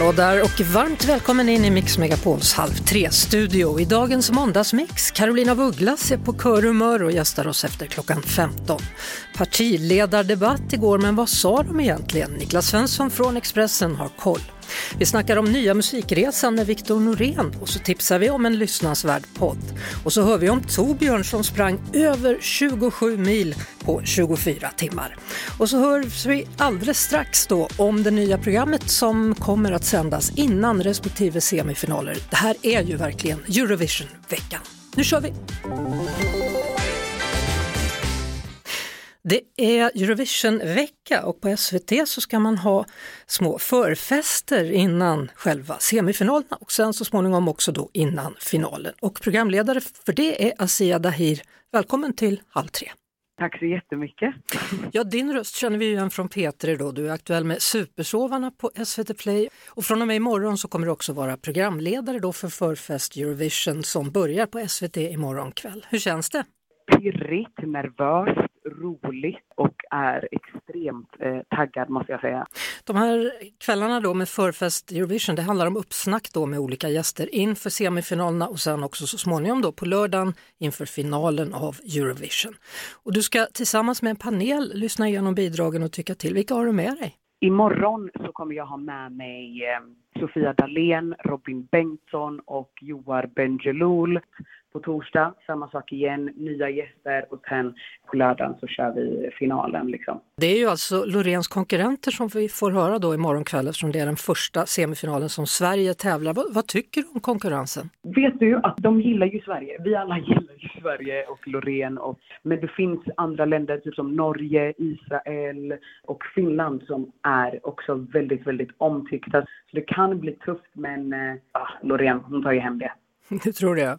Hallå där och varmt välkommen in i Mix Megapols Halv tre-studio. I dagens måndagsmix, Carolina Vugglas är på körhumör och gästar oss efter klockan 15. Partiledardebatt igår, men vad sa de egentligen? Niklas Svensson från Expressen har koll. Vi snackar om nya musikresan med Viktor Norén och så tipsar vi om en lyssnansvärd podd. Och så hör vi om Torbjörn som sprang över 27 mil på 24 timmar. Och så hör vi alldeles strax då om det nya programmet som kommer att sändas innan respektive semifinaler. Det här är ju verkligen Eurovision-veckan. Nu kör vi! Det är Eurovision-vecka och på SVT så ska man ha små förfester innan själva semifinalerna och sen så småningom också då innan finalen. Och programledare för det är Asia Dahir. Välkommen till Halv tre. Tack så jättemycket. Ja, din röst känner vi ju igen från P3 då. Du är aktuell med Supersovarna på SVT Play och från och med imorgon så kommer du också vara programledare då för förfest Eurovision som börjar på SVT imorgon kväll. Hur känns det? Pirrigt, nervöst, roligt och är extremt eh, taggad måste jag säga. De här kvällarna då med förfest Eurovision, det handlar om uppsnack då med olika gäster inför semifinalerna och sen också så småningom då på lördagen inför finalen av Eurovision. Och du ska tillsammans med en panel lyssna igenom bidragen och tycka till. Vilka har du med dig? Imorgon så kommer jag ha med mig eh, Sofia Dalén, Robin Bengtsson och Joar Bendjelloul. På torsdag, samma sak igen, nya gäster och sen på lördagen så kör vi finalen. Liksom. Det är ju alltså Loreens konkurrenter som vi får höra då imorgon kväll eftersom det är den första semifinalen som Sverige tävlar. Vad, vad tycker du om konkurrensen? Vet du att de gillar ju Sverige. Vi alla gillar ju Sverige och Loreen. Och, men det finns andra länder typ som Norge, Israel och Finland som är också väldigt, väldigt omtyckta. Så det kan bli tufft men äh, Loreen, hon tar ju hem det. Du tror det?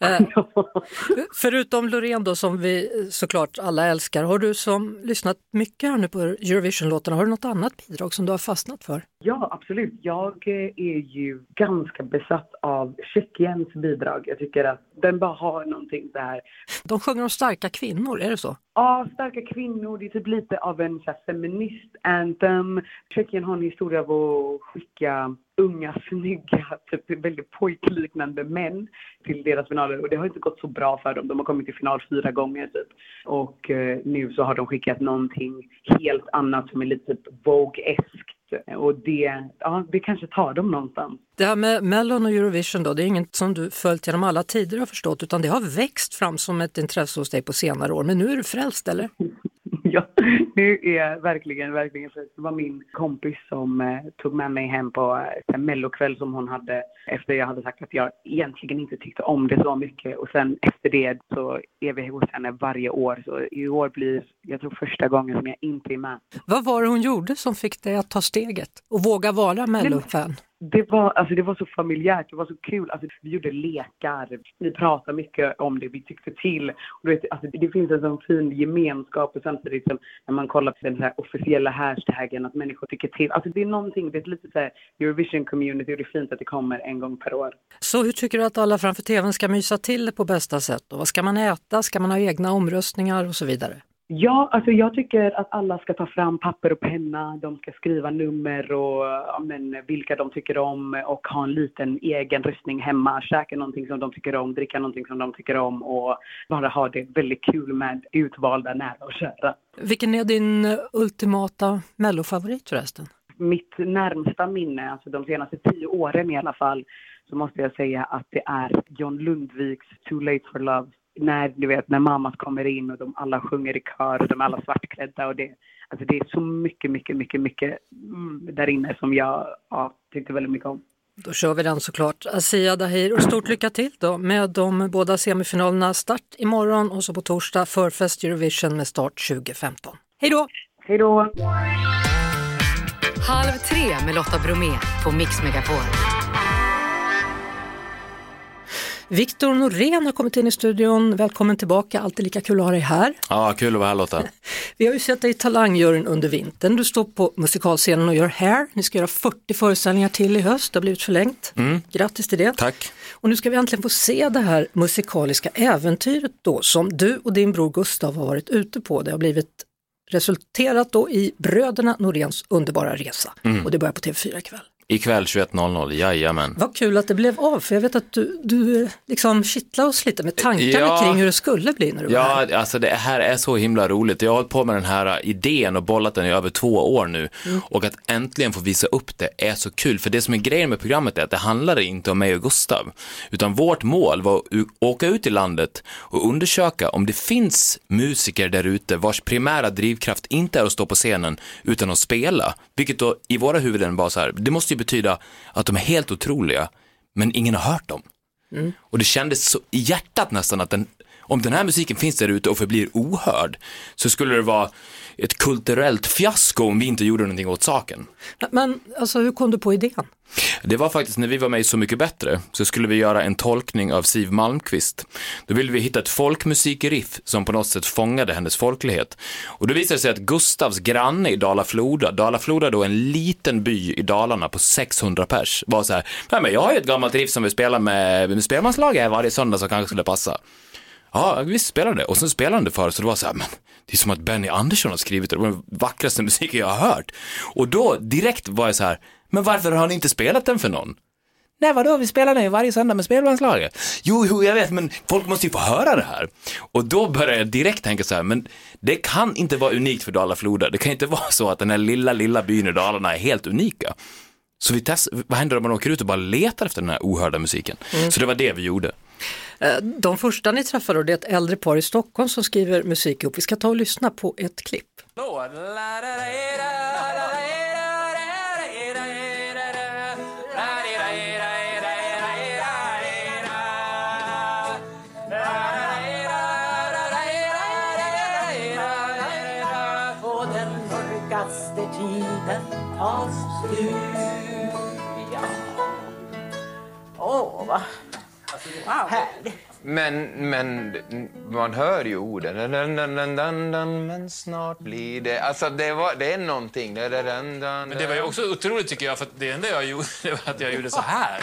Eh, förutom Loreen då som vi såklart alla älskar, har du som lyssnat mycket här nu på Eurovision-låtarna, har du något annat bidrag som du har fastnat för? Ja, absolut. Jag är ju ganska besatt av Tjeckiens bidrag. Jag tycker att den bara har någonting där. De sjunger om starka kvinnor, är det så? Ja, starka kvinnor. Det är typ lite av en så här, feminist-anthem. Tjeckien har en historia av att skicka unga, snygga, typ väldigt pojkliknande män till deras finaler och det har inte gått så bra för dem. De har kommit till final fyra gånger typ. Och eh, nu så har de skickat någonting helt annat som är lite typ Vogue-eskt och det, ja, det kanske tar dem någonstans. Det här med Mellon och Eurovision då, det är inget som du följt genom alla tider har förstått utan det har växt fram som ett intresse hos dig på senare år. Men nu är du frälst eller? ja, nu är jag verkligen, verkligen frälst. Det var min kompis som eh, tog med mig hem på eh, en mellokväll som hon hade efter jag hade sagt att jag egentligen inte tyckte om det så mycket och sen efter det så är vi hos henne varje år. Så i år blir, jag tror första gången som jag inte är med. Vad var det hon gjorde som fick dig att ta steget och våga vara mellofan? Det var, alltså det var så familjärt, det var så kul. Alltså vi gjorde lekar, vi pratade mycket om det vi tyckte till. Och vet, alltså det finns en sån fin gemenskap och samtidigt som när man kollar på den här officiella hashtaggen att människor tycker till. Alltså det är någonting, det är lite så här Eurovision community och det är fint att det kommer en gång per år. Så hur tycker du att alla framför tvn ska mysa till det på bästa sätt? Och vad ska man äta? Ska man ha egna omröstningar och så vidare? Ja, alltså jag tycker att alla ska ta fram papper och penna. De ska skriva nummer och ja, men, vilka de tycker om och ha en liten egen röstning hemma. Käka någonting som de tycker om, dricka någonting som de tycker om och bara ha det väldigt kul med utvalda nära och kära. Vilken är din ultimata mellofavorit förresten? Mitt närmsta minne, alltså de senaste tio åren i alla fall, så måste jag säga att det är John Lundviks Too Late for Love när, du vet, när mammas kommer in och de alla sjunger i kör och de är alla svartklädda och det, alltså det är så mycket, mycket, mycket, mycket mm, där inne som jag ja, tyckte väldigt mycket om. Då kör vi den såklart. Asia Dahir och stort lycka till då med de båda semifinalerna. Start imorgon och så på torsdag förfest Eurovision med start 2015. Hej då! Hej då! Halv tre med Lotta Bromé på Mix Megapol. Viktor Norén har kommit in i studion. Välkommen tillbaka, alltid lika kul att ha dig här. Ja, kul att vara här Lotta. Vi har ju sett dig i Talangjuryn under vintern. Du står på musikalscenen och gör Hair. Ni ska göra 40 föreställningar till i höst, det har blivit förlängt. Grattis till det. Tack. Och nu ska vi äntligen få se det här musikaliska äventyret då som du och din bror Gustav har varit ute på. Det har blivit resulterat då i Bröderna Noréns underbara resa och det börjar på TV4 ikväll. Ikväll 21.00, jajamän. Vad kul att det blev av, för jag vet att du, du eh, liksom kittlade oss lite med tankarna Ja. kring hur det skulle bli när du var här. Ja, alltså det här är så himla roligt. Jag har hållit på med den här idén och bollat den i över två år nu. Och att äntligen få visa upp det är så kul. För det som är grejen med programmet är att det handlade inte om mig och Gustav. Utan vårt mål var att åka ut i landet och undersöka om det finns musiker där ute vars primära drivkraft inte är att stå på scenen utan att spela. Vilket då i våra huvuden var så här, det måste ju betyda att de är helt otroliga, men ingen har hört dem. Och det kändes så i hjärtat nästan att den, om den här musiken finns där ute och förblir ohörd så skulle det vara ett kulturellt fiasko om vi inte gjorde någonting åt saken. Men alltså hur kom du på idén? Det var faktiskt när vi var med i Så mycket bättre så skulle vi göra en tolkning av Siv Malmkvist. Då ville vi hitta ett folkmusikriff som på något sätt fångade hennes folklighet. Och då visade det sig att Gustavs granne i Dala-Floda, Dala-Floda då en liten by i Dalarna på 600 pers, var så här, nej men jag har ju ett gammalt riff som vi spelar med, med spelmanslaget varje söndag som kanske skulle passa. Ja, visst spelar det. Och sen spelade han det för och det var så här, men det är som att Benny Andersson har skrivit det, det var den vackraste musiken jag har hört. Och då direkt var jag så här, men varför har ni inte spelat den för någon? Nej, vadå, vi spelar den ju varje söndag med spelmanslaget. Jo, jo, jag vet, men folk måste ju få höra det här. Och då började jag direkt tänka så här, men det kan inte vara unikt för Dala-Floda. Det kan inte vara så att den här lilla, lilla byn i Dalarna är helt unika. Så vi test, vad händer om man åker ut och bara letar efter den här ohörda musiken? Så det var det vi gjorde. De första ni träffar då, det är ett äldre par i Stockholm som skriver musik ihop. Vi ska ta och lyssna på ett klipp. på den mörkaste tiden tas du ja. Åh, vad härligt. Men, men man hör ju orden. Dun, dun, dun, men snart blir det... Alltså det, var, det är någonting. Men det var ju också otroligt tycker jag, för det enda jag gjorde det var att jag gjorde så här.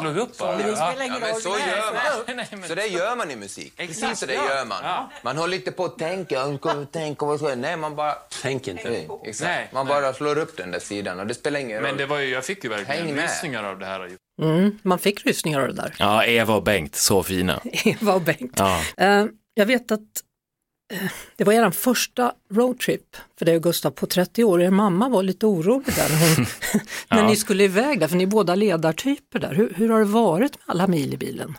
Slog upp bara. Men det Ja. spelar ingen Ja, så gör man. Nej, men- Så det gör man i musik. Precis så det gör man. Ja. Man håller inte på att tänka, "Jag ska tänka vad ska jag-" Nej, man bara... Tänk inte. Nej, exakt. Nej, man bara slår upp den där sidan och det spelar ingen roll. Men det var ju, jag fick ju verkligen rysningar av det här. Mm, man fick rysningar av det där. Ja, Eva och Bengt, så fina. Eva och Bengt. Ja. Eh, Jag vet att eh, det var er första roadtrip för dig och Gustav på 30 år. Er mamma var lite orolig där när, hon, när Ja. ni skulle iväg där, för ni är båda ledartyper där. Hur, hur har det varit med alla mil i bilen?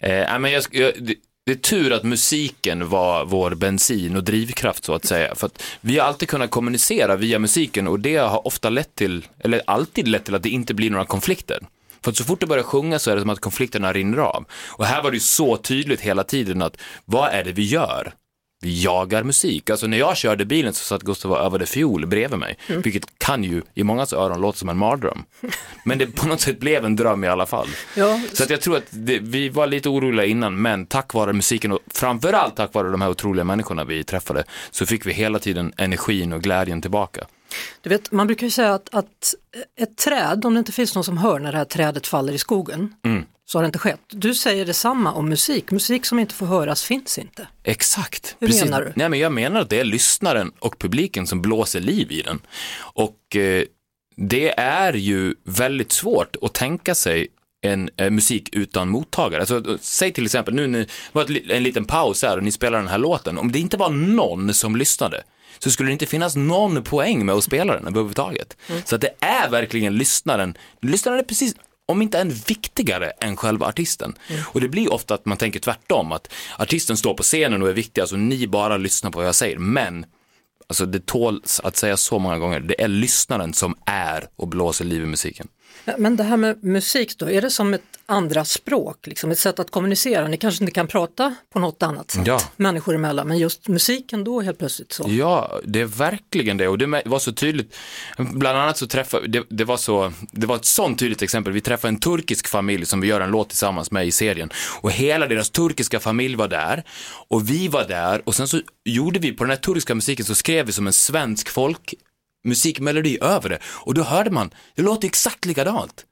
Eh, men jag, jag, det, det är tur att musiken var vår bensin och drivkraft så att säga. För att vi har alltid kunnat kommunicera via musiken och det har ofta lett till, eller alltid lett till att det inte blir några konflikter. För att så fort det börjar sjunga så är det som att konflikterna rinner av. Och här var det ju så tydligt hela tiden att vad är det vi gör? Vi jagar musik. Alltså när jag körde bilen så satt Gustav och övade fiol bredvid mig, vilket kan ju i mångas öron låta som en mardröm. Men det på något sätt blev en dröm i alla fall. Ja, Så att jag tror att det, vi var lite oroliga innan, men tack vare musiken och framförallt tack vare de här otroliga människorna vi träffade, så fick vi hela tiden energin och glädjen tillbaka. Du vet, man brukar ju säga att, att ett träd, om det inte finns någon som hör när det här trädet faller i skogen, så har det inte skett. Du säger detsamma om musik. Musik som inte får höras finns inte. Exakt. Hur menar du? Nej, men jag menar att det är lyssnaren och publiken som blåser liv i den. Och eh, det är ju väldigt svårt att tänka sig en eh, musik utan mottagare. Alltså, säg till exempel, nu när det var li- en liten paus här och ni spelar den här låten, om det inte var någon som lyssnade, så skulle det inte finnas någon poäng med att spela den överhuvudtaget. Så att det är verkligen lyssnaren, lyssnaren är precis, om inte än viktigare än själva artisten. Och det blir ofta att man tänker tvärtom, att artisten står på scenen och är viktig, alltså ni bara lyssnar på vad jag säger, men Alltså det tåls att säga så många gånger, det är lyssnaren som är och blåser liv i musiken. Men det här med musik då, är det som ett andra språk, liksom ett sätt att kommunicera? Ni kanske inte kan prata på något annat sätt Ja. människor emellan, men just musiken då helt plötsligt så. Ja, det är verkligen det och det var så tydligt. Bland annat så träffade, det, det var så, det var ett sånt tydligt exempel. Vi träffade en turkisk familj som vi gör en låt tillsammans med i serien och hela deras turkiska familj var där och vi var där och sen så gjorde vi på den här turkiska musiken så skrev vi som en svensk folkmusikmelodi över det och då hörde man, det låter exakt likadant.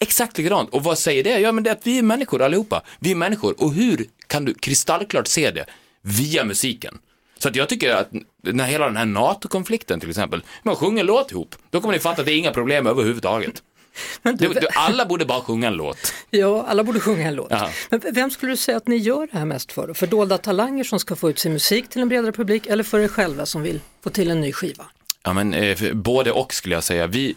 Exakt likadant. Och vad säger det? Ja, men det är att vi är människor allihopa. Vi är människor. Och hur kan du kristallklart se det? Via musiken. Så att jag tycker att när hela den här NATO-konflikten till exempel, man sjunger en låt ihop, då kommer ni fatta att det är inga problem överhuvudtaget. Du, det, alla borde bara sjunga en låt. Ja, alla borde sjunga en låt. Ja. Men vem skulle du säga att ni gör det här mest för? För dolda talanger som ska få ut sin musik till en bredare publik eller för er själva som vill få till en ny skiva? Ja, men eh, både och skulle jag säga. Vi,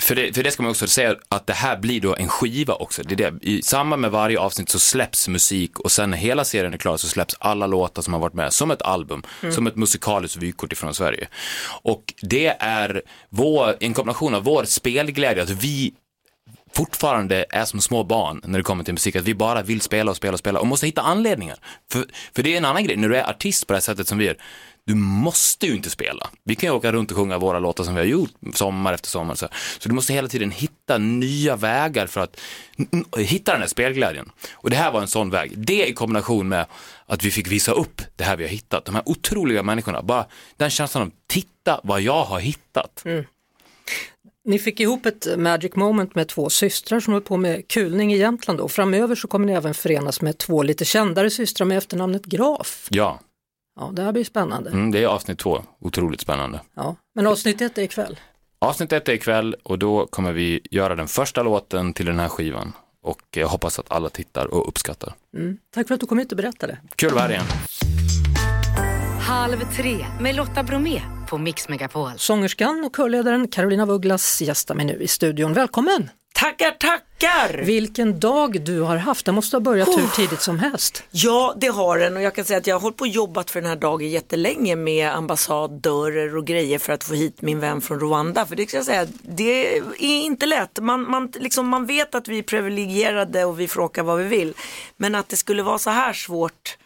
för, det, för det ska man också säga att det här blir då en skiva också. Det är det. I samband med varje avsnitt så släpps musik och sen när hela serien är klar så släpps alla låtar som har varit med som ett album, som ett musikaliskt vykort ifrån Sverige. Och det är vår, en kombination av vår spelglädje, att vi fortfarande är som små barn när det kommer till musik, att vi bara vill spela och spela och spela och måste hitta anledningar. För, för det är en annan grej, när du är artist på det här sättet som vi är, du måste ju inte spela. Vi kan ju åka runt och sjunga våra låtar som vi har gjort sommar efter sommar. Så, så du måste hela tiden hitta nya vägar för att hitta den här spelglädjen. Och det här var en sån väg. Det i kombination med att vi fick visa upp det här vi har hittat. De här otroliga människorna, bara den känslan av titta vad jag har hittat. Ni fick ihop ett magic moment med två systrar som höll på med kulning i Jämtland då. Framöver så kommer ni även förenas med två lite kändare systrar med efternamnet Graf. Ja, Ja, det här blir spännande. mm, det är avsnitt två. Otroligt spännande. Ja. Men avsnitt ett är ikväll. Avsnitt ett är ikväll och då kommer vi göra den första låten till den här skivan. Och jag hoppas att alla tittar och uppskattar. Mm. Tack för att du kom hit och berättade. Kul att vara här igen. Halv tre med Lotta Bromé på Mix Megapol. Sångerskan och körledaren Carolina Vugglas gästar mig nu i studion. Välkommen! Tackar, tackar! Vilken dag du har haft. Det måste ha börjat hur tidigt som helst. Ja, det har den och jag kan säga att jag har hållit på och jobbat för den här dagen jättelänge med ambassadörer och grejer för att få hit min vän från Rwanda. För det ska jag säga, det är inte lätt. Man, man, liksom, man vet att vi är privilegierade och vi får åka vad vi vill. Men att det skulle vara så här svårt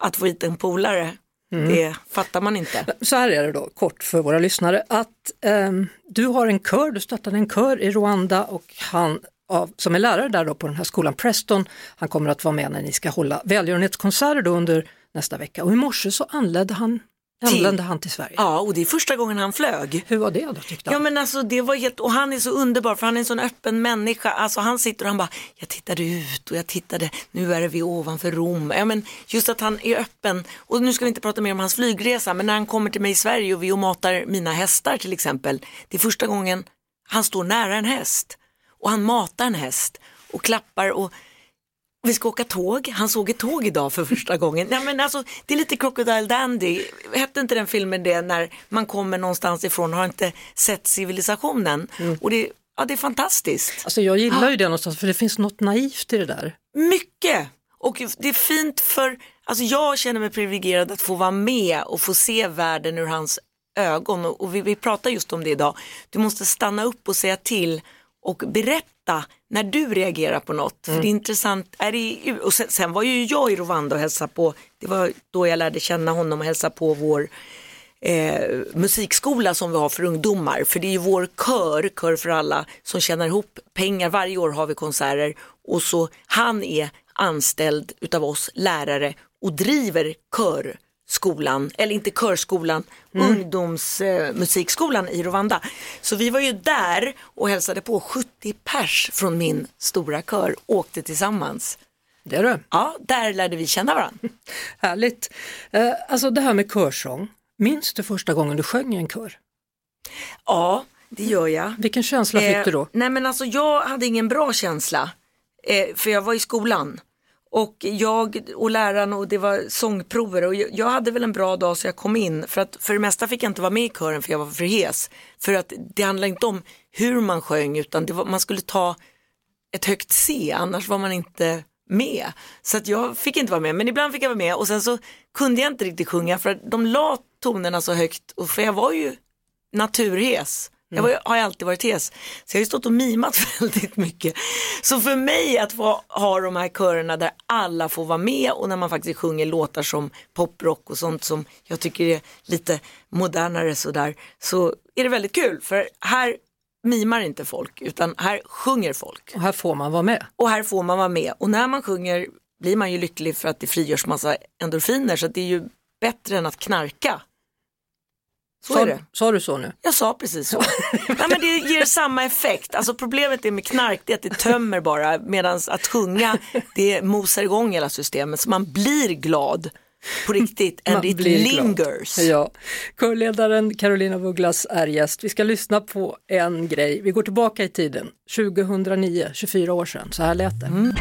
att få hit en polare, det fattar man inte. Så här är det då, kort för våra lyssnare, att ehm, du har en kör, du startade en kör i Rwanda och han av, som är lärare där då på den här skolan, Preston, han kommer att vara med när ni ska hålla välgörenhetskonserter då under nästa vecka. Och i morse så anlände han, anlände han till Sverige. Ja, och det är första gången han flög. Hur var det då tyckte Ja han? men alltså det var helt, och han är så underbar för han är en sån öppen människa. Alltså han sitter och han bara, jag tittade ut och jag tittade, nu är vi ovanför Rom. Ja men just att han är öppen, och nu ska vi inte prata mer om hans flygresa, men när han kommer till mig i Sverige och vi och matar mina hästar till exempel, det är första gången han står nära en häst och han matar en häst och klappar och vi ska åka tåg, han såg ett tåg idag för första gången. Nej, men alltså, det är lite Crocodile Dandy, hette inte den filmen det när man kommer någonstans ifrån och har inte sett civilisationen. Och det, ja, det är fantastiskt. Alltså jag gillar ju det någonstans för det finns något naivt i det där. Mycket! Och det är fint för, alltså jag känner mig privilegierad att få vara med och få se världen ur hans ögon. Och och vi, vi pratar just om det idag. Du måste stanna upp och säga till och berätta när du reagerar på något. För det är intressant, är det, och sen, sen var ju jag i Rwanda och hälsade på, det var då jag lärde känna honom och hälsa på vår eh, musikskola som vi har för ungdomar. För det är ju vår kör, Kör för alla, som tjänar ihop pengar. Varje år har vi konserter och så han är anställd utav oss lärare och driver körskolan, eller inte körskolan, ungdomsmusikskolan eh, i Rwanda. Så vi var ju där och hälsade på 70 pers från min stora kör, åkte tillsammans. Det är det. Ja, där lärde vi känna varandra. Härligt. Eh, alltså det här med körsång, minns du första gången du sjöng i en kör? Ja, det gör jag. Vilken känsla fick du då? Eh, nej men alltså jag hade ingen bra känsla. Eh, för jag var i skolan. Och jag och läraren och det var sångprover och jag, hade väl en bra dag så jag kom in. För att för det mesta fick jag inte vara med i kören för jag var för hes. För att det handlade inte om hur man sjöng utan det var, man skulle ta ett högt C annars var man inte med. Så att jag fick inte vara med men ibland fick jag vara med och sen så kunde jag inte riktigt sjunga för att de la tonerna så högt och för jag var ju naturhes jag var, har ju alltid varit hes. Så jag har ju stått och mimat väldigt mycket. Så för mig att få ha de här körerna där alla får vara med och när man faktiskt sjunger låtar som poprock och sånt som jag tycker är lite modernare sådär. Så är det väldigt kul för här mimar inte folk utan här sjunger folk. Och här får man vara med. Och här får man vara med. Och när man sjunger blir man ju lycklig för att det frigörs massa endorfiner så det är ju bättre än att knarka. Så sa, är det. Sa du så nu? Jag sa precis så. Nej, men det ger samma effekt. Alltså problemet är med knark det är att det tömmer bara medan att sjunga det mosar igång hela systemet så man blir glad på riktigt and Man it blir glad. lingers. Ja. Körledaren Carolina Vugglas är gäst. Vi ska lyssna på en grej. Vi går tillbaka i tiden, 2009, 24 år sedan. Så här lät det. Mm.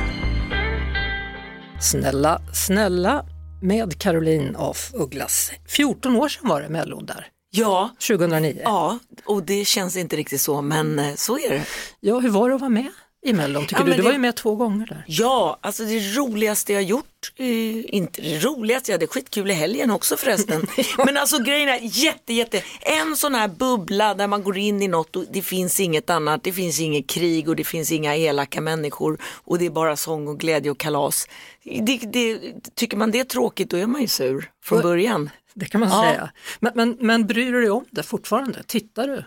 Snälla, snälla med Caroline af Ugglas. 14 år sedan var det Mellon där, Ja, 2009. ja, och det känns inte riktigt så men eh, så är det. Ja, hur var det att vara med i Mellon tycker Ja, du? Du var det- ju med två gånger där. Ja, alltså det roligaste jag gjort, eh, inte det roligaste, jag hade skitkul i helgen också förresten. Men alltså grejen är jätte, jätte, en sån här bubbla där man går in i något och det finns inget annat, det finns inget krig och det finns inga elaka människor och det är bara sång och glädje och kalas. Det, det, tycker man det är tråkigt då är man ju sur från Och- början. Det kan man Ja. säga. Men, men, men bryr du dig om det fortfarande? Tittar du?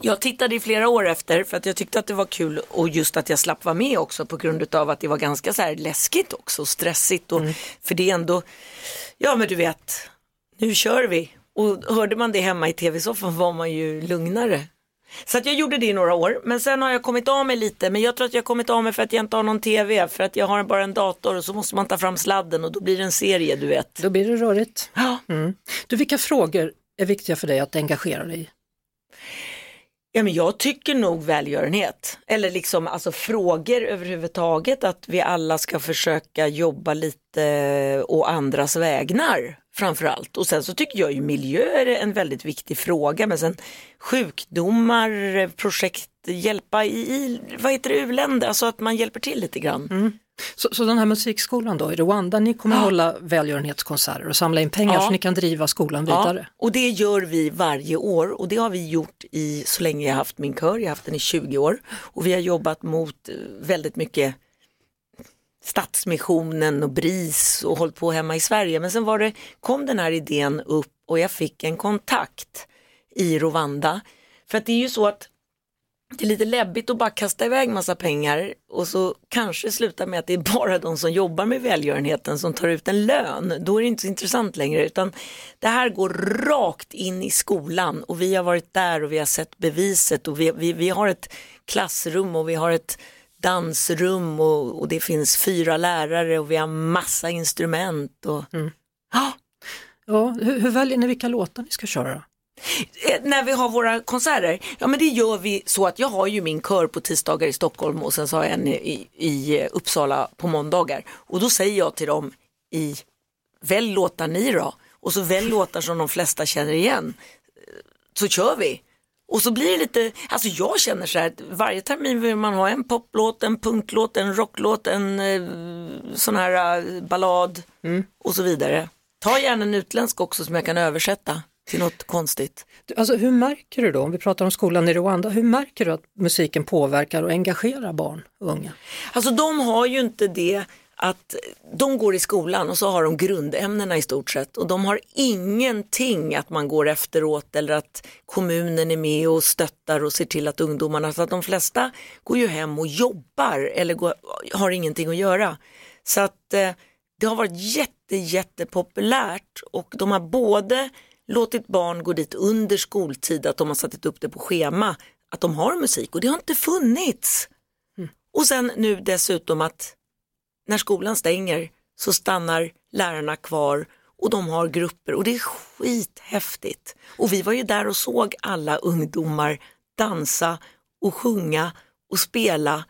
Jag tittade i flera år efter för att jag tyckte att det var kul och just att jag slapp vara med också på grund av att det var ganska så här läskigt också, och stressigt och för det är ändå, ja men du vet, nu kör vi. Och hörde man det hemma i tv-soffan var man ju lugnare. Så att jag gjorde det i några år, men sen har jag kommit av mig lite, men jag tror att jag har kommit av mig för att jag inte har någon tv, för att jag har bara en dator och så måste man ta fram sladden och då blir det en serie, du vet. Då blir det rörigt. Ja. Mm. Du, vilka frågor är viktiga för dig att engagera dig i? Ja, men jag tycker nog välgörenhet, eller liksom alltså frågor överhuvudtaget, att vi alla ska försöka jobba lite å andras vägnar framförallt. Och sen så tycker jag ju miljö är en väldigt viktig fråga, men sen sjukdomar, projekt, hjälpa i, i vad heter det, u-länder, alltså att man hjälper till lite grann. Så, så den här musikskolan då i Rwanda, ni kommer hålla välgörenhetskonserter och samla in pengar Ja. så ni kan driva skolan vidare? och det gör vi varje år och det har vi gjort i så länge jag haft min kör, jag har haft den i 20 år och vi har jobbat mot eh, väldigt mycket Stadsmissionen och BRIS och hållit på hemma i Sverige. Men sen var det, kom den här idén upp och jag fick en kontakt i Rwanda. För att det är ju så att det är lite läbbigt att bara kasta iväg massa pengar och så kanske sluta med att det är bara de som jobbar med välgörenheten som tar ut en lön. Då är det inte så intressant längre utan det här går rakt in i skolan och vi har varit där och vi har sett beviset och vi, vi, vi har ett klassrum och vi har ett dansrum och, och det finns fyra lärare och vi har massa instrument. Och, Ja, Ja, hur, hur väljer ni vilka låtar ni ska köra? då? Eh, när vi har våra konserter, ja men det gör vi så att jag har ju min kör på tisdagar i Stockholm och sen så har jag en i, i Uppsala på måndagar. Och då säger jag till dem i, välj låtar ni då, och så välj låtar som de flesta känner igen. Eh, Så kör vi. Och så blir det lite, alltså jag känner så här att varje termin vill man ha en poplåt, en punklåt, en rocklåt, en eh, sån här eh, ballad och så vidare. Ta gärna en utländsk också som jag kan översätta till något konstigt. Du, Alltså, hur märker du då, om vi pratar om skolan i Rwanda, hur märker du att musiken påverkar och engagerar barn och unga? Alltså de har ju inte det att de går i skolan och så har de grundämnena i stort sett och de har ingenting att man går efteråt eller att kommunen är med och stöttar och ser till att ungdomarna, så att de flesta går ju hem och jobbar eller går, har ingenting att göra. Så att eh, det har varit jätte, jättepopulärt och de har både låtit barn gå dit under skoltid, att de har satt upp det på schema, att de har musik och det har inte funnits. Och sen nu dessutom att när skolan stänger så stannar lärarna kvar och de har grupper och det är skithäftigt. Och vi var ju där och såg alla ungdomar dansa och sjunga och spela.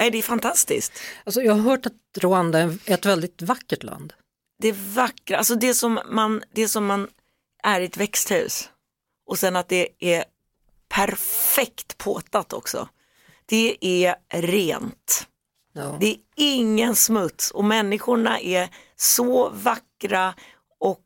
Nej, det är fantastiskt. Alltså, jag har hört att Rwanda är ett väldigt vackert land. Det är vackra, alltså det som man, det som man är i ett växthus. Och sen att det är perfekt påtat också. Det är rent. Ja. Det är ingen smuts och människorna är så vackra och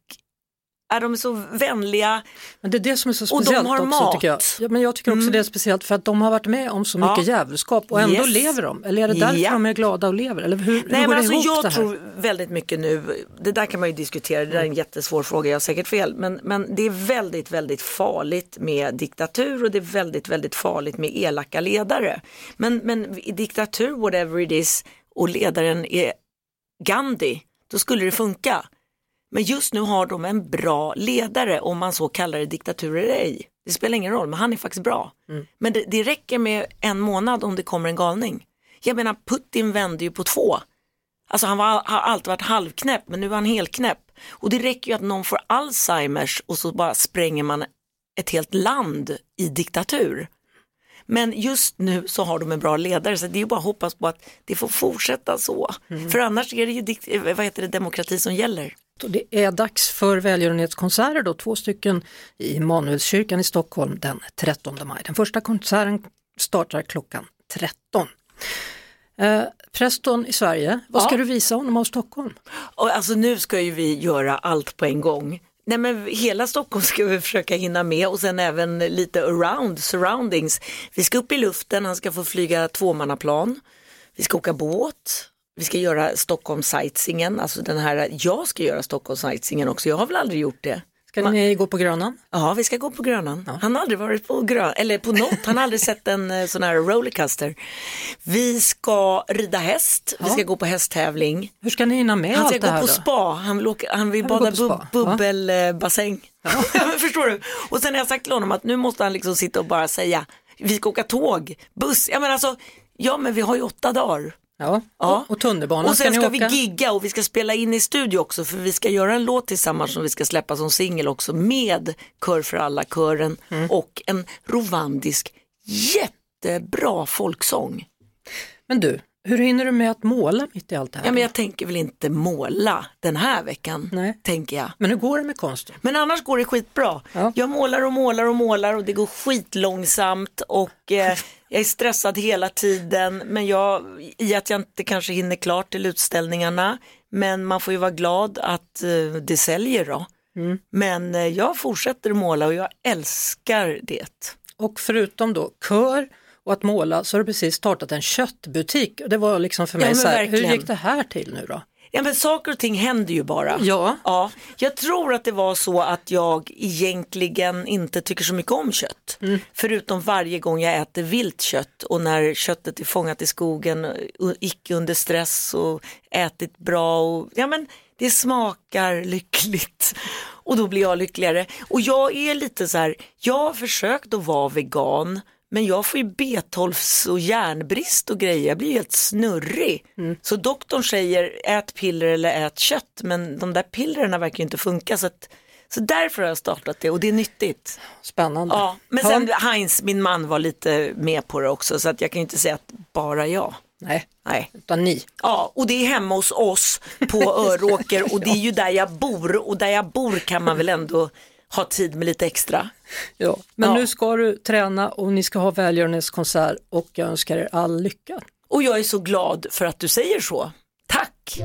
är de så vänliga? Men det är det som är så Och de speciellt har också mat. tycker jag. Ja, men jag tycker också Mm. det är speciellt för att de har varit med om så mycket Ja. djävulskap och ändå Yes. lever de. Eller är det därför Ja. de är glada och lever? Eller hur, hur Nej går men alltså ihop jag tror väldigt mycket nu, det där kan man ju diskutera, det där är en jättesvår fråga, jag har säkert fel, men, men det är väldigt, väldigt farligt med diktatur och det är väldigt, väldigt farligt med elaka ledare. Men, men i diktatur, whatever it is, och ledaren är Gandhi, då skulle det funka. Men just nu har de en bra ledare, om man så kallar det diktatur eller ej. Det spelar ingen roll, men han är faktiskt bra. Men det, det räcker med en månad om det kommer en galning. Jag menar, Putin vände ju på två. Alltså han var, har alltid varit halvknäpp, men nu är han helknäpp. Och det räcker ju att någon får Alzheimers och så bara spränger man ett helt land i diktatur. Men just nu så har de en bra ledare så det är bara att hoppas på att det får fortsätta så. För annars är det ju eh, vad heter det, demokrati som gäller. Och Det är dags för välgörenhetskonserter då, två stycken i Immanuelskyrkan i Stockholm den 13 maj. Den första konserten startar klockan 13. Eh, Preston i Sverige, vad ska Ja. du visa honom av Stockholm? Och alltså nu ska ju vi göra allt på en gång. Nej men hela Stockholm ska vi försöka hinna med och sen även lite around, surroundings. Vi ska upp i luften, han ska få flyga tvåmannaplan. Vi ska åka båt. Vi ska göra Stockholm sightseeingen, alltså den här, jag ska göra Stockholm sightseeingen också, jag har väl aldrig gjort det. Ska ni gå på Grönan? Ja, vi ska gå på Grönan. Han har aldrig varit på Grön, eller på något, han har aldrig sett en eh, sån här rollercoaster. Vi ska rida häst, vi ska gå på hästtävling. Hur ska ni hinna med Han ska gå på då? spa, han vill, åka, han vill Han vill bada på bub, spa, ja. bubbelbassäng. Förstår du? Och sen har jag sagt till honom att nu måste han liksom sitta och bara säga, vi ska åka tåg, buss, ja men alltså, ja men vi har ju åtta dagar. Ja, Ja. och, tunnelbanan Och sen ska ska, vi gigga och vi ska spela in i studio också för vi ska göra en låt tillsammans som vi ska släppa som singel också med Kör för alla-kören Mm. och en rovandisk jättebra folksång. Men du, hur hinner du med att måla mitt i allt det här? Ja men jag tänker väl inte måla den här veckan, Nej. tänker jag. Men hur går det med konsten? Men annars går det skitbra. Ja. Jag målar och målar och målar och det går skitlångsamt och eh, jag är stressad hela tiden. Men jag, i att jag inte kanske hinner klart till utställningarna. Men man får ju vara glad att eh, det säljer då. Mm. Men eh, jag fortsätter måla och jag älskar det. Och förutom då kör och att måla så har du precis startat en köttbutik. Det var liksom för Ja, mig men så här, hur gick det här till nu då? Ja men saker och ting händer ju bara. Ja. ja. Jag tror att det var så att jag egentligen inte tycker så mycket om kött. Förutom varje gång jag äter vilt kött och när köttet är fångat i skogen, och icke under stress och ätit bra. Och, ja men det smakar lyckligt och då blir jag lyckligare. Och jag är lite så här, jag har försökt att vara vegan men jag får ju B12 och järnbrist och grejer, jag blir helt snurrig. Så doktorn säger ät piller eller ät kött men de där pillerna verkar ju inte funka så, att, så därför har jag startat det och det är nyttigt. Spännande. Ja, men sen Heinz, min man var lite med på det också så att jag kan ju inte säga att bara jag. Nej, Nej. utan ni. Ja, och det är hemma hos oss på Öråker och det är ju där jag bor och där jag bor kan man väl ändå ha tid med lite extra. Ja. Men Ja. nu ska du träna och ni ska ha välgörenhetskonsert och jag önskar er all lycka. Och jag är så glad för att du säger så. Tack!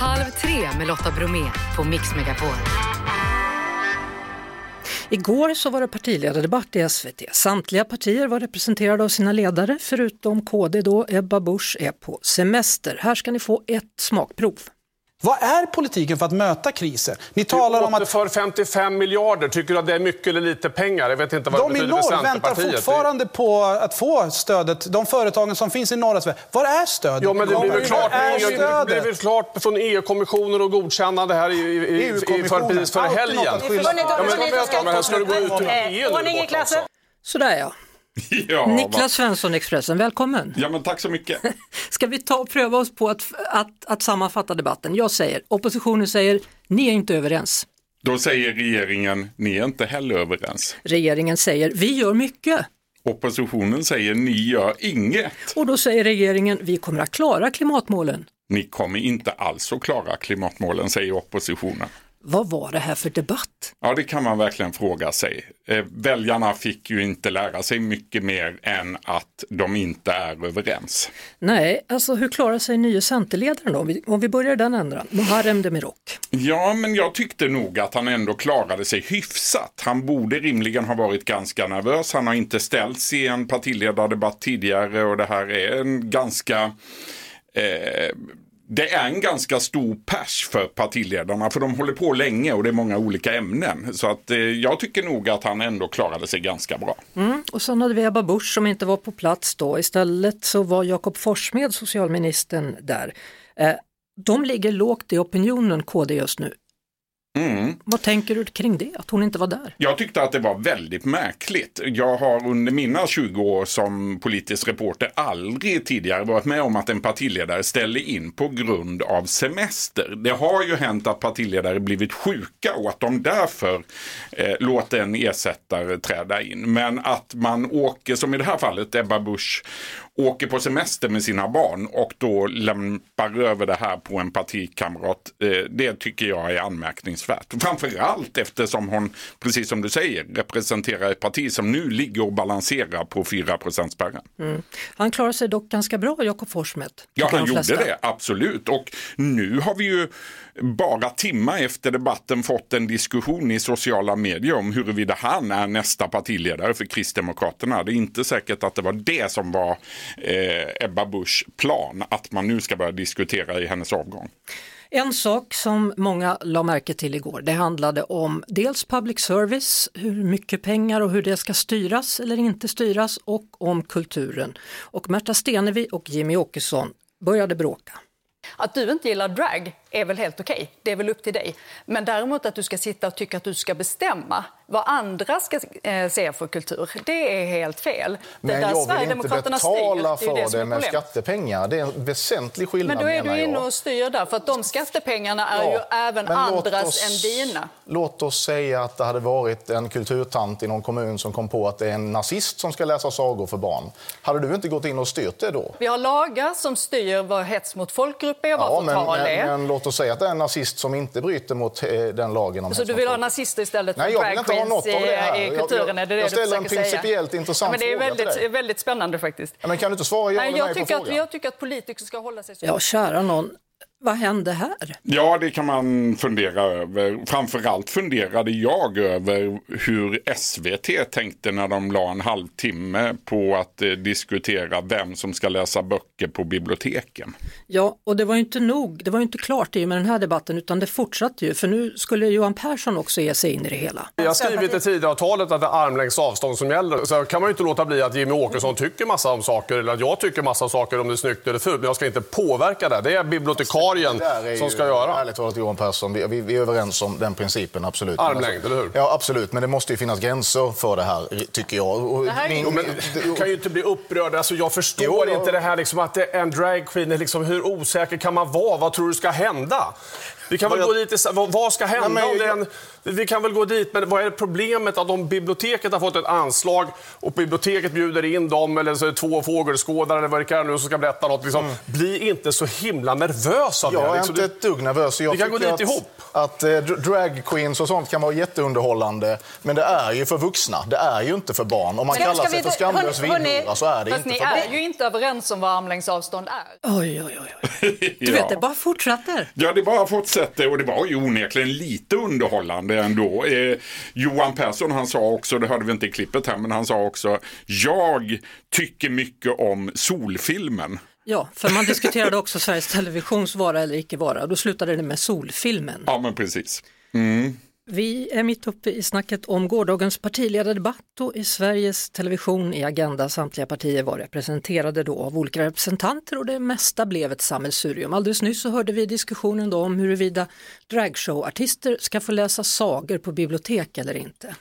Halv tre med Lotta Bromé på Mix Megapol. Igår så var det partiledardebatt i SVT. Samtliga partier var representerade av sina ledare förutom KD då Ebba Busch är på semester. Här ska ni få ett smakprov. Vad är politiken för att möta kriser? Ni talar om att för 55 miljarder. Tycker du att det är mycket eller lite pengar? Jag vet inte vad de det i för norr väntar fortfarande på att få stödet. De företagen som finns i norra Sverige. Var är stödet? Ja, men det blir väl klart, är det blir klart från EU-kommissionen och godkännande här i, i, i, i, för, före Alltid helgen. här ska du gå ut ur EU nu Ordning i klassen. Sådär ja. Ja, Niklas Svensson, Expressen, välkommen. Ja, men tack så mycket. Ska vi ta och pröva oss på att, att, att sammanfatta debatten? Jag säger, oppositionen säger, ni är inte överens. Då säger regeringen, ni är inte heller överens. Regeringen säger, vi gör mycket. Oppositionen säger, ni gör inget. Och då säger regeringen, vi kommer att klara klimatmålen. Ni kommer inte alls att klara klimatmålen, säger oppositionen. Vad var det här för debatt? Ja, det kan man verkligen fråga sig. Eh, väljarna fick ju inte lära sig mycket mer än att de inte är överens. Nej, alltså hur klarar sig nye Centerledaren då? Om vi, börjar den änden. Muharrem Demirok. Ja, men jag tyckte nog att han ändå klarade sig hyfsat. Han borde rimligen ha varit ganska nervös. Han har inte ställts i en partiledardebatt tidigare och det här är en ganska eh, det är en ganska stor pers för partiledarna för de håller på länge och det är många olika ämnen. Så att eh, jag tycker nog att han ändå klarade sig ganska bra. Mm. Och sen hade vi Ebba Busch som inte var på plats då. Istället så var Jakob Forssmed, socialministern, där. Eh, de ligger lågt i opinionen, KD just nu. Mm. Vad tänker du kring det, att hon inte var där? Jag tyckte att det var väldigt märkligt. Jag har under mina 20 år som politisk reporter aldrig tidigare varit med om att en partiledare ställer in på grund av semester. Det har ju hänt att partiledare blivit sjuka och att de därför eh, låter en ersättare träda in. Men att man åker, som i det här fallet Ebba Busch, åker på semester med sina barn och då lämpar över det här på en partikamrat. Eh, det tycker jag är anmärkningsvärt. Framförallt eftersom hon, precis som du säger, representerar ett parti som nu ligger och balanserar på 4 spärren. Mm. Han klarar sig dock ganska bra, Jakob Forssmed. Ja, han de gjorde det, absolut. Och nu har vi ju bara timmar efter debatten fått en diskussion i sociala medier om huruvida han är nästa partiledare för Kristdemokraterna. Det är inte säkert att det var det som var eh, Ebba Buschs plan, att man nu ska börja diskutera i hennes avgång. En sak som många la märke till igår, det handlade om dels public service, hur mycket pengar och hur det ska styras eller inte styras och om kulturen. Och Märta Stenevi och Jimmy Åkesson började bråka. Att du inte gillar drag är väl helt okej, det är väl upp till dig. Men däremot att du ska sitta och tycka att du ska bestämma vad andra ska eh, se för kultur, det är helt fel. Men jag vill inte betala styr, det för det är med problemet. skattepengar. Det är en väsentlig skillnad Men då är du inne och styr där, för att de skattepengarna är Ja, ju även andras oss- än dina. Låt oss säga att det hade varit en kulturtant i någon kommun som kom på att det är en nazist som ska läsa sagor för barn. Hade du inte gått in och styrt det då? Vi har lagar som styr vad hets mot folkgrupp är, vad Ja, förtal är. men låt oss säga att det är en nazist som inte bryter mot eh, den lagen om Så du vill ha nazister istället för Nej, jag vill inte ha något av det här. i, i Jag- kulturen? jag- är det jag ställer en försöker säga? principiellt intressant ja, men Det är fråga till väldigt, dig. väldigt spännande faktiskt. Ja, men kan du inte svara ja Nej, eller jag, nej på tycker att, frågan? jag tycker att politiker ska hålla sig så. Ja, kära någon, vad hände här? Ja, det kan man fundera över. Framförallt funderade jag över hur SVT tänkte när de la en halvtimme på att eh, diskutera vem som ska läsa böcker på biblioteken. Ja, och det var ju inte nog, det var ju inte klart i och med den här debatten utan det fortsatte ju för nu skulle Johan Persson också ge sig in i det hela. Jag har skrivit i Tidöavtalet att det är armlängds avstånd som gäller. Så kan man ju inte låta bli att Jimmy Åkesson tycker massa om saker eller att jag tycker massa saker om det är snyggt eller fult. Men jag ska inte påverka det. Det är bibliotekarien Är som ska göra. Ärligt talat Johan Persson, vi, vi, vi är överens om den principen, absolut. Armlängd, eller hur? Ja, absolut. Men det måste ju finnas gränser för det här, tycker jag. Och min- Jo, men du kan ju inte bli upprörd. Alltså, jag förstår Jo, jag- inte det här liksom, att det är en dragqueen. Liksom, hur osäker kan man vara? Vad tror du ska hända? Vi kan väl gå jag- dit vad, vad ska hända? Nej, men om det är jag- en, vi kan väl gå dit, men vad är problemet att om biblioteket har fått ett anslag och biblioteket bjuder in dem eller så är det två fågelskådare eller vad det kan nu som ska berätta något. Liksom, Bli inte så himla nervös av Mm. Jag det. är Liksom, inte ett dugg nervös. Jag Vi kan gå dit att, ihop. Att eh, dr- drag queens och sånt kan vara jätteunderhållande. Men det är ju för vuxna. Det är ju inte för barn. Om man Ska- kallar sig vi för skamlös villhora så är det inte ni för barn. är ju inte överens om vad armlängds avstånd är. Oj, oj, oj. Du vet, det bara fortsätter. Ja, det bara fortsätter och det var ju onekligen lite underhållande ändå. Eh, Johan Persson han sa också, det hörde vi inte i klippet här, men han sa också jag tycker mycket om solfilmen. Ja, för man diskuterade också Sveriges Televisions vara eller icke vara och då slutade det med solfilmen. Ja, men precis. Mm. Vi är mitt uppe i snacket om gårdagens partiledardebatt och i Sveriges Television i Agenda samtliga partier var representerade då av olika representanter och det mesta blev ett sammelsurium. Alldeles nyss så hörde vi diskussionen då om huruvida dragshowartister ska få läsa sagor på bibliotek eller inte.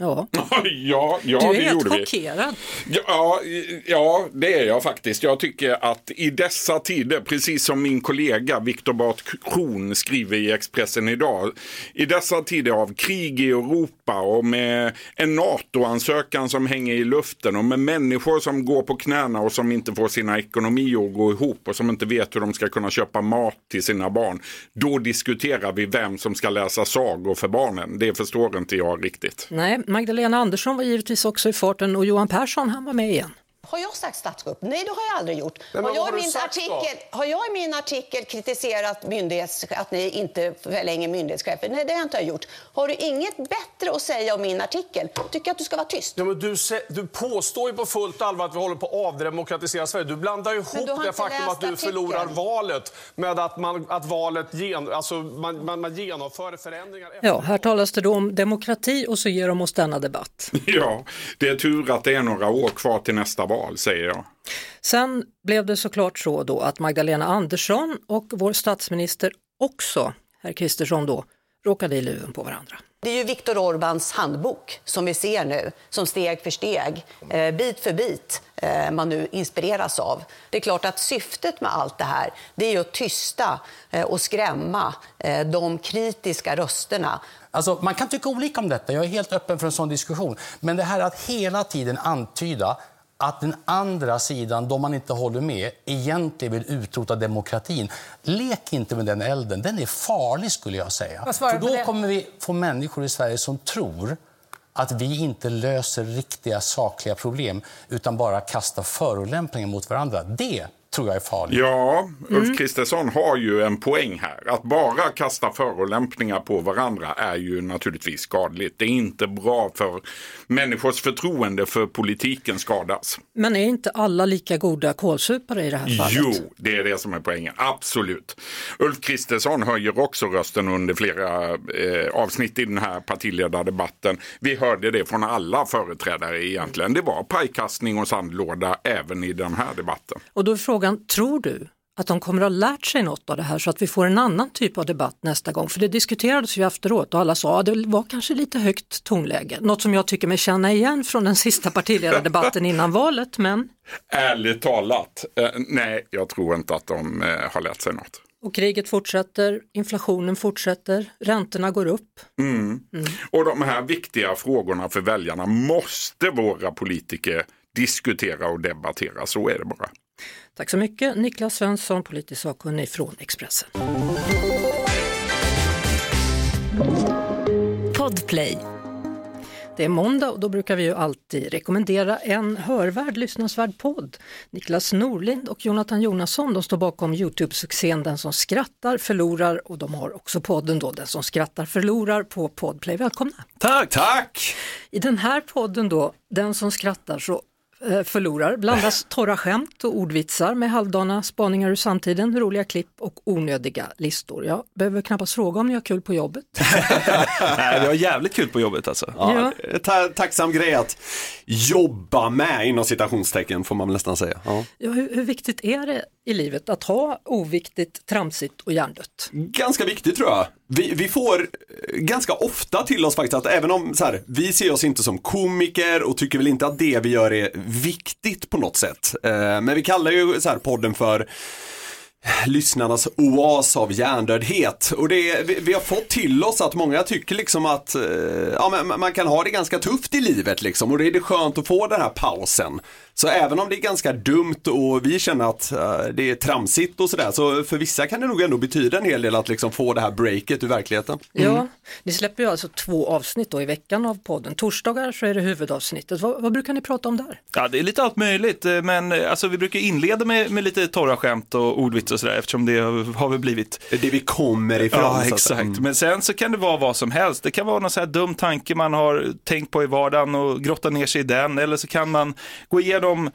Ja. ja, ja du är det helt chockerad. Ja, ja, det är jag faktiskt. Jag tycker att i dessa tider, precis som min kollega Viktor Bart Kron skriver i Expressen idag, i dessa tider av krig i Europa och med en NATO-ansökan som hänger i luften och med människor som går på knäna och som inte får sina ekonomier att gå ihop och som inte vet hur de ska kunna köpa mat till sina barn. Då diskuterar vi vem som ska läsa sagor för barnen. Det förstår inte jag riktigt. Nej, Magdalena Andersson var givetvis också i farten och Johan Persson han var med igen. Har jag sagt statskupp? Nej, det har jag aldrig gjort. men har, jag har min då? artikel, har jag i min artikel kritiserat myndighets, att ni inte förlänger myndighetschefer? Nej, det har jag inte gjort. Har du inget bättre att säga om min artikel? Tycker jag att du ska vara tyst. Ja, men du, du påstår ju på fullt allvar att vi håller på att avdemokratisera Sverige. Du blandar ihop du det faktum att du artikeln. förlorar valet med att, man, att valet gen, alltså, man, man, man genomför förändringar. Ja, här talas det då om demokrati och så ger de oss denna debatt. Ja, det är tur att det är några år kvar till nästa val, säger jag. Sen blev det såklart så då att Magdalena Andersson och vår statsminister också, herr Kristersson då, råkade i luven på varandra. Det är ju Viktor Orbáns handbok som vi ser nu, som steg för steg, eh, bit för bit, eh, man nu inspireras av. Det är klart att syftet med allt det här, det är ju att tysta eh, och skrämma eh, de kritiska rösterna. Alltså, man kan tycka olika om detta, jag är helt öppen för en sån diskussion. Men det här att hela tiden antyda att den andra sidan, de man inte håller med, egentligen vill utrota demokratin. Lek inte med den elden, den är farlig skulle jag säga. För då kommer vi få människor i Sverige som tror att vi inte löser riktiga sakliga problem utan bara kastar förolämpningar mot varandra. Det tror jag är farligt. Ja, Ulf Mm. Kristersson har ju en poäng här. Att bara kasta förolämpningar på varandra är ju naturligtvis skadligt. Det är inte bra för människors förtroende för politiken skadas. Men är inte alla lika goda kålsupare i det här fallet? Jo, det är det som är poängen. Absolut. Ulf Kristersson höjer också rösten under flera eh, avsnitt i den här partiledardebatten. Vi hörde det från alla företrädare egentligen. Det var pajkastning och sandlåda även i den här debatten. Och då är frågan, tror du att de kommer att ha lärt sig något av det här så att vi får en annan typ av debatt nästa gång? För det diskuterades ju efteråt och alla sa att det var kanske lite högt tonläge. Något som jag tycker mig känna igen från den sista partiledardebatten innan valet, men Ärligt talat, eh, nej, jag tror inte att de eh, har lärt sig något. och kriget fortsätter, inflationen fortsätter, räntorna går upp. Mm. Och de här viktiga frågorna för väljarna måste våra politiker diskutera och debattera. Så är det bara. Tack så mycket Niklas Svensson, politisk sakkunnig från Expressen. Podplay. Det är måndag och då brukar vi ju alltid rekommendera en hörvärd, lyssnansvärd podd. Niklas Norlind och Jonathan Jonasson de står bakom Youtube-succén Den som skrattar förlorar och de har också podden då Den som skrattar förlorar på Podplay. Välkomna! Tack! Tack! I den här podden då, Den som skrattar så förlorar blandas torra skämt och ordvitsar med halvdana spaningar ur samtiden, roliga klipp och onödiga listor. Jag behöver knappast fråga om ni har kul på jobbet. Nej, vi har jävligt kul på jobbet alltså. Ja. Ja. Ta tacksam grej att jobba med inom citationstecken får man väl nästan säga. Ja. Ja, hur, hur viktigt är det i livet att ha oviktigt, tramsigt och hjärndött? Ganska viktigt tror jag. Vi, vi får eh, ganska ofta till oss faktiskt att även om så här, vi ser oss inte som komiker och tycker väl inte att det vi gör är viktigt på något sätt. Eh, men vi kallar ju så här podden för lyssnarnas oas av hjärndödhet. Och det vi, vi har fått till oss att många tycker liksom att eh, ja, men man kan ha det ganska tufft i livet liksom. Och det är det skönt att få den här pausen. Så även om det är ganska dumt och vi känner att eh, det är tramsigt och sådär. Så för vissa kan det nog ändå betyda en hel del att liksom få det här breaket ur verkligheten. Ja, ni släpper ju alltså två avsnitt då i veckan av podden. Torsdagar så är det huvudavsnittet. Vad, vad brukar ni prata om där? Ja, det är lite allt möjligt, eh, men eh, alltså, vi brukar inleda med, med lite torra skämt och ordvits och sådär eftersom det har, väl blivit det vi kommer ifrån. Ja, exakt. mm. Men sen så kan det vara vad som helst. Det kan vara någon så här dum tanke man har tänkt på i vardagen och grotta ner sig i den. Eller så kan man gå igenom liksom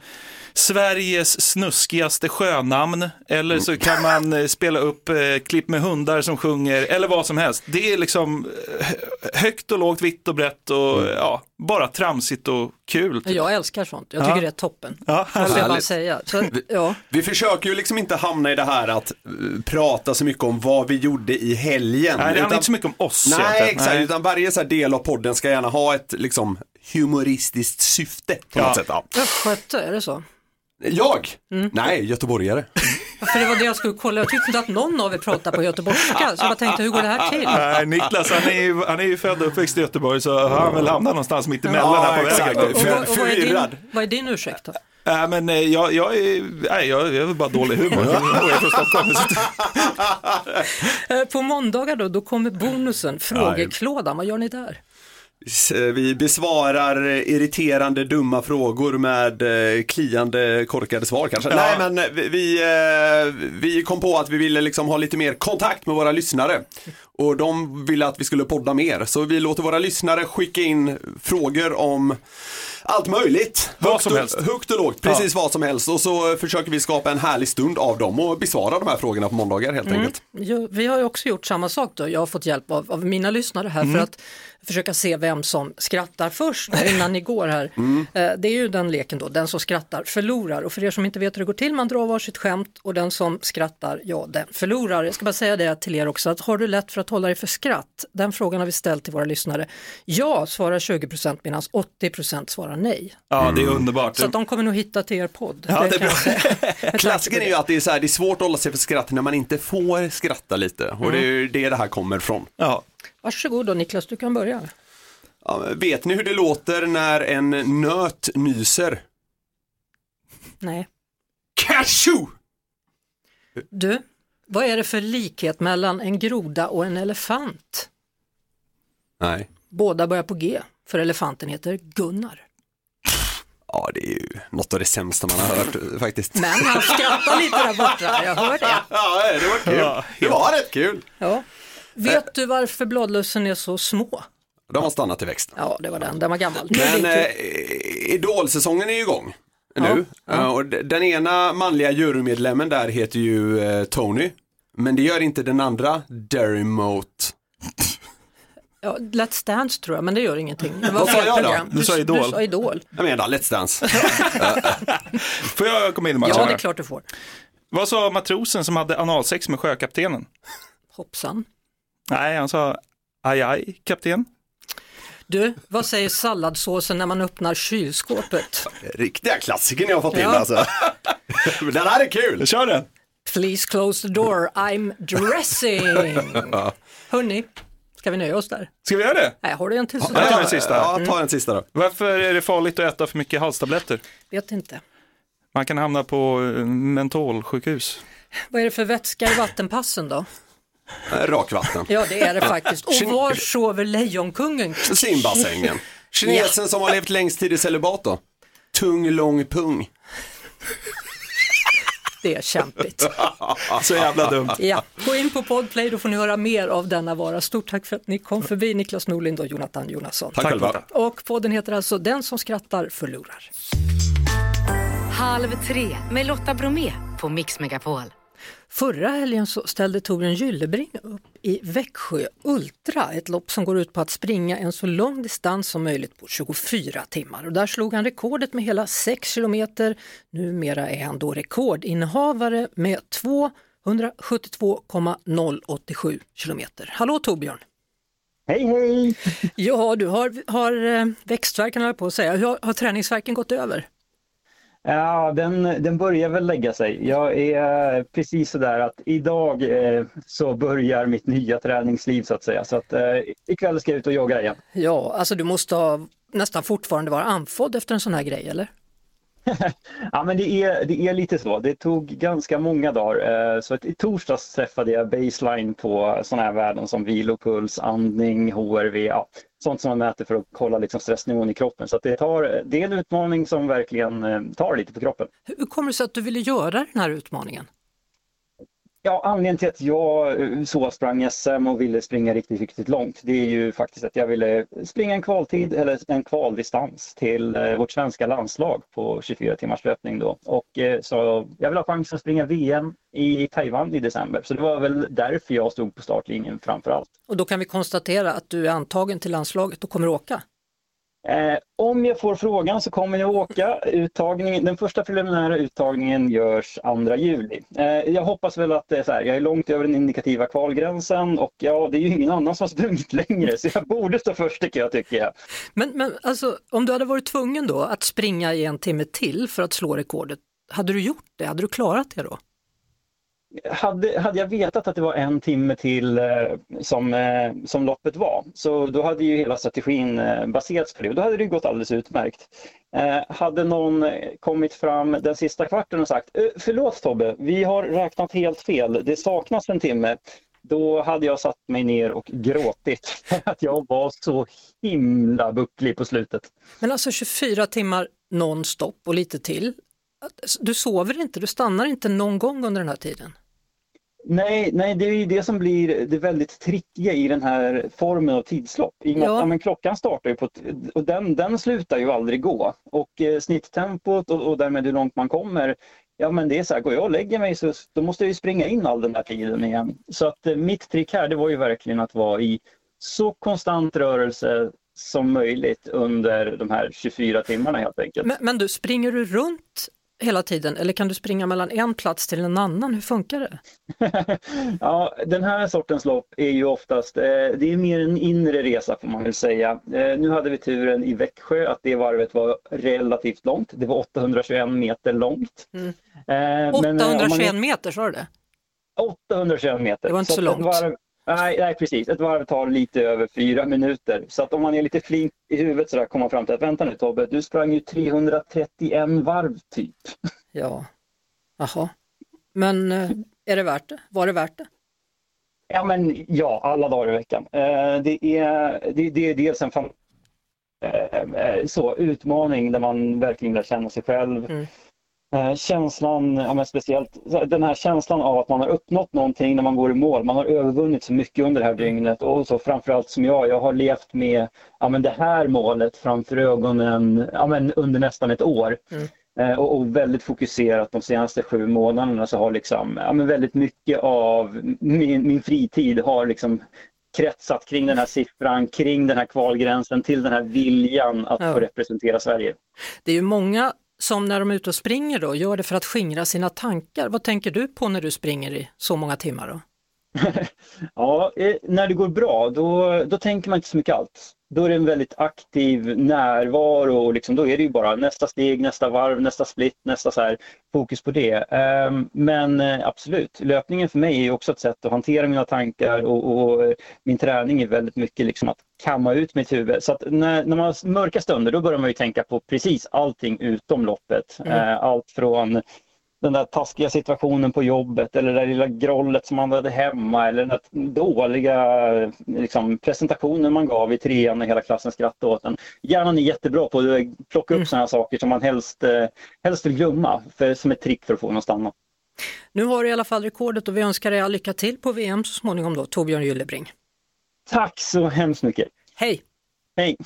Sveriges snuskigaste sjönamn. Eller så kan man eh, spela upp eh, klipp med hundar som sjunger, eller vad som helst. Det är liksom eh, högt och lågt, vitt och brett och ja, bara tramsigt och kul. typ. Jag älskar sånt, jag tycker Ja. det är toppen. Ja, Måste jag bara säga. Så, ja. Vi försöker ju liksom inte hamna i det här att eh, prata så mycket om vad vi gjorde i helgen. Nej, det handlar Utan- inte så mycket om oss Nej, egentligen. exakt. Nej. Utan varje så här del av podden ska gärna ha ett liksom humoristiskt syfte på Ja. något sätt. Ja. Östgöte, är det så? Jag? Mm. Nej, göteborgare. För det var det jag skulle kolla, jag tyckte inte att någon av er pratade på göteborgska, så jag tänkte hur går det här till? Nej, Niklas han är, ju, han är ju född och uppväxt i Göteborg så han väl hamnat någonstans mitt emellan här på vägen. Och, vad- och vad, är din, vad är din ursäkt då? Nej, men eh, jag, jag, är, nej, jag, jag är bara dålig humor. Jag är från Stockholm. Eh, På måndagar då, då kommer bonusen, frågeklådan, vad gör ni där? S- Vi besvarar eh, irriterande dumma frågor med eh, kliande korkade svar kanske. Ja. Nej men eh, vi, vi, eh, vi kom på att vi ville liksom ha lite mer kontakt med våra lyssnare. Och de ville att vi skulle podda mer. Så vi låter våra lyssnare skicka in frågor om allt möjligt. Vad Högt som och- helst. Högt och lågt, precis vad som helst. Och så eh, försöker vi skapa en härlig stund av dem och besvara de här frågorna på måndagar helt Mm. enkelt. Jo, vi har ju också gjort samma sak då. Jag har fått hjälp av, av mina lyssnare här Mm. för att försöka se vem som skrattar först innan ni går här. Mm. Eh, Det är ju den leken då, den som skrattar förlorar. Och för er som inte vet hur det går till, man drar varsitt skämt och den som skrattar, ja den förlorar. Jag ska bara säga det till er också, att har du lätt för att hålla dig för skratt? Den frågan har vi ställt till våra lyssnare. Ja svarar 20% medan 80% svarar nej. Ja, det är underbart. Så att de kommer nog hitta till er podd. Ja, det är jag säga. Klassikern är ju att det är, så här, det är svårt att hålla sig för skratt när man inte får skratta lite. Och det är ju det det här kommer från. Ja. Varsågod då Niklas, du kan börja. Ja, vet ni hur det låter när en nöt nyser? Nej. Cashew! Du, vad är det för likhet mellan en groda och en elefant? Nej. Båda börjar på G, för elefanten heter Gunnar. Ja, det är ju något av det sämsta man har hört faktiskt. Men han skrattar lite där borta, jag hör det. Ja, det var kul. Det var rätt kul. Ja. Vet du varför bladlössen är så små? De har stannat i växt. Ja, det var den, den var gammal. Men eh. Idolsäsongen är ju igång nu. Ja. Eh, Och den ena manliga jurymedlemmen där heter ju eh, Tony. Men det gör inte den andra Derimote. Ja, Let's Dance tror jag, men det gör ingenting. Det var Vad sa fel jag då? program. Du sa Idol. Du sa Idol. Jag menar Let's Dance. Får jag komma in i matchen? Ja, det är klart du får. Vad sa matrosen som hade analsex med sjökaptenen? Hoppsan. Nej, han sa aj aj, kapten. Du, vad säger salladsåsen när man öppnar kylskåpet? Riktiga klassiker ni har fått till Ja. alltså. den här är kul. Kör den. Please close the door, I'm dressing. Hörni, ska vi nöja oss där? Ska vi göra det? Nej, har du en till? så- Jag tar en sista. Ja, ta en sista då. Varför är det farligt att äta för mycket halstabletter? Vet inte. Man kan hamna på eh, mentolsjukhus. Vad är det för vätska i vattenpassen då? Eh, Rakvatten. Ja, det är det faktiskt. Och var sover lejonkungen? Simbassängen. Kinesen som har levt längst tid i celibat då? Tung, lång pung. Det är kämpigt. Så jävla dumt. Ja, gå in på Podplay, då får ni höra mer av denna vara. Stort tack för att ni kom förbi, Niklas Norlind och Jonathan Jonasson. Tack själva. Och podden heter alltså Den som skrattar förlorar. Halv tre med Lotta Bromé på Mix Megapol. Förra helgen så ställde Torbjörn Gyllebring upp i Växjö Ultra, ett lopp som går ut på att springa en så lång distans som möjligt på 24 timmar. Och där slog han rekordet med hela 6 kilometer. Numera är han då rekordinnehavare med 272,087 kilometer. Hallå Torbjörn! Hej hej! Ja, du har, har eh, växtverken höll på att säga. Hur har, har träningsverken gått över? Ja, den, den börjar väl lägga sig. Jag är precis sådär att idag eh, så börjar mitt nya träningsliv så att säga. Så att eh, ikväll ska jag ut och jogga igen. Ja, alltså du måste ha, nästan fortfarande vara andfådd efter en sån här grej, eller? Ja, men det är, det är lite så. Det tog ganska många dagar. Eh, Så att i torsdags träffade jag baseline på sådana här värden som vilopuls, andning, HRV, ja, sånt som man mäter för att kolla liksom stressnivån i kroppen. Så att det, tar, det är en utmaning som verkligen eh, tar lite på kroppen. Hur kommer det sig att du ville göra den här utmaningen? Ja, anledningen till att jag eh, så sprang SM och ville springa riktigt, riktigt långt, det är ju faktiskt att jag ville springa en kvaltid eller en kvaldistans till eh, vårt svenska landslag på 24 timmars löpning då. Och eh, så jag vill ha chansen att springa VM i Taiwan i december. Så det var väl därför jag stod på startlinjen framför allt. Och då kan vi konstatera att du är antagen till landslaget och kommer åka. Eh, om jag får frågan så kommer jag åka. Uttagningen, den första preliminära uttagningen görs 2 juli. Eh, jag hoppas väl att det är så här, jag är långt över den indikativa kvalgränsen och ja, det är ju ingen annan som har sprungit längre så jag borde stå först tycker jag. tycker jag. Men, men alltså, om du hade varit tvungen då att springa i en timme till för att slå rekordet, hade du gjort det? Hade du klarat det då? Hade, hade jag vetat att det var en timme till eh, som, eh, som loppet var, så då hade ju hela strategin eh, baserats på det och då hade det gått alldeles utmärkt. Eh, hade någon kommit fram den sista kvarten och sagt förlåt Tobbe, vi har räknat helt fel, det saknas en timme. Då hade jag satt mig ner och gråtit för att jag var så himla bucklig på slutet. Men alltså 24 timmar nonstop och lite till. Du sover inte, du stannar inte någon gång under den här tiden? Nej, nej, det är ju det som blir det väldigt trickiga i den här formen av tidslopp. I Ja. men klockan startar ju på och den, den slutar ju aldrig gå. Och eh, snitttempot och, och därmed hur långt man kommer, ja men det är så här, går jag och lägger mig så då måste jag ju springa in all den här tiden igen. Så att eh, mitt trick här det var ju verkligen att vara i så konstant rörelse som möjligt under de här 24 timmarna helt enkelt. Men, men du, springer du runt hela tiden eller kan du springa mellan en plats till en annan? Hur funkar det? Ja, den här sortens lopp är ju oftast, eh, det är mer en inre resa får man väl säga. Eh, nu hade vi turen i Växjö att det varvet var relativt långt. Det var 821 meter långt. Mm. Eh, men, eh, man- 821 meter, sa du det? 821 meter. Det var inte så att långt. Varv, nej, nej, precis. Ett varv tar lite över fyra minuter. Så att om man är lite flink i huvudet så där kommer man fram till att vänta nu Tobbe, du sprang ju 331 varv typ. Ja, jaha. Men eh, är det värt det? Var det värt det? Ja, men ja, alla dagar i veckan. Eh, det, är, det, det är dels en fan, eh, så, utmaning där man verkligen lär känna sig själv. Eh, känslan, ja, speciellt den här känslan av att man har uppnått någonting när man går i mål. Man har övervunnit så mycket under det här dygnet och så framförallt som jag, jag har levt med ja, men det här målet framför ögonen ja, under nästan ett år. Eh, och, och väldigt fokuserat de senaste sju månaderna så har liksom, ja, men väldigt mycket av min, min fritid har liksom kretsat kring den här siffran, kring den här kvalgränsen, till den här viljan att Ja. få representera Sverige. Det är ju många som när de är ute och springer då gör det för att skingra sina tankar. Vad tänker du på när du springer i så många timmar? Då? Ja, eh, när det går bra då, då tänker man inte så mycket alls. Då är det en väldigt aktiv närvaro och liksom, då är det ju bara nästa steg, nästa varv, nästa split, nästa så här, fokus på det. Ehm, Men eh, absolut, löpningen för mig är också ett sätt att hantera mina tankar och, och eh, min träning är väldigt mycket liksom att kamma ut mitt huvud. Så när, när man har mörka stunder då börjar man ju tänka på precis allting utom loppet. Mm. Eh, Allt från den där taskiga situationen på jobbet eller det där lilla grollet som man hade hemma eller den där dåliga liksom, presentationen man gav i trean när hela klassen skrattade åt en. Hjärnan är jättebra på att plocka upp sådana saker som man helst, eh, helst vill glömma för, som ett trick för att få den att stanna. Nu har du i alla fall rekordet och vi önskar dig all lycka till på VM så småningom då, Torbjörn Gyllebring. Tack så hemskt mycket. Hej! Hej!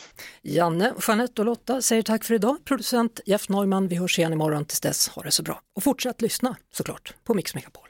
Janne, Jeanette och Lotta säger tack för idag. Producent Jeff Neumann, vi hörs igen imorgon. Tills dess, ha det så bra. Och fortsätt lyssna såklart på Mix Megapol.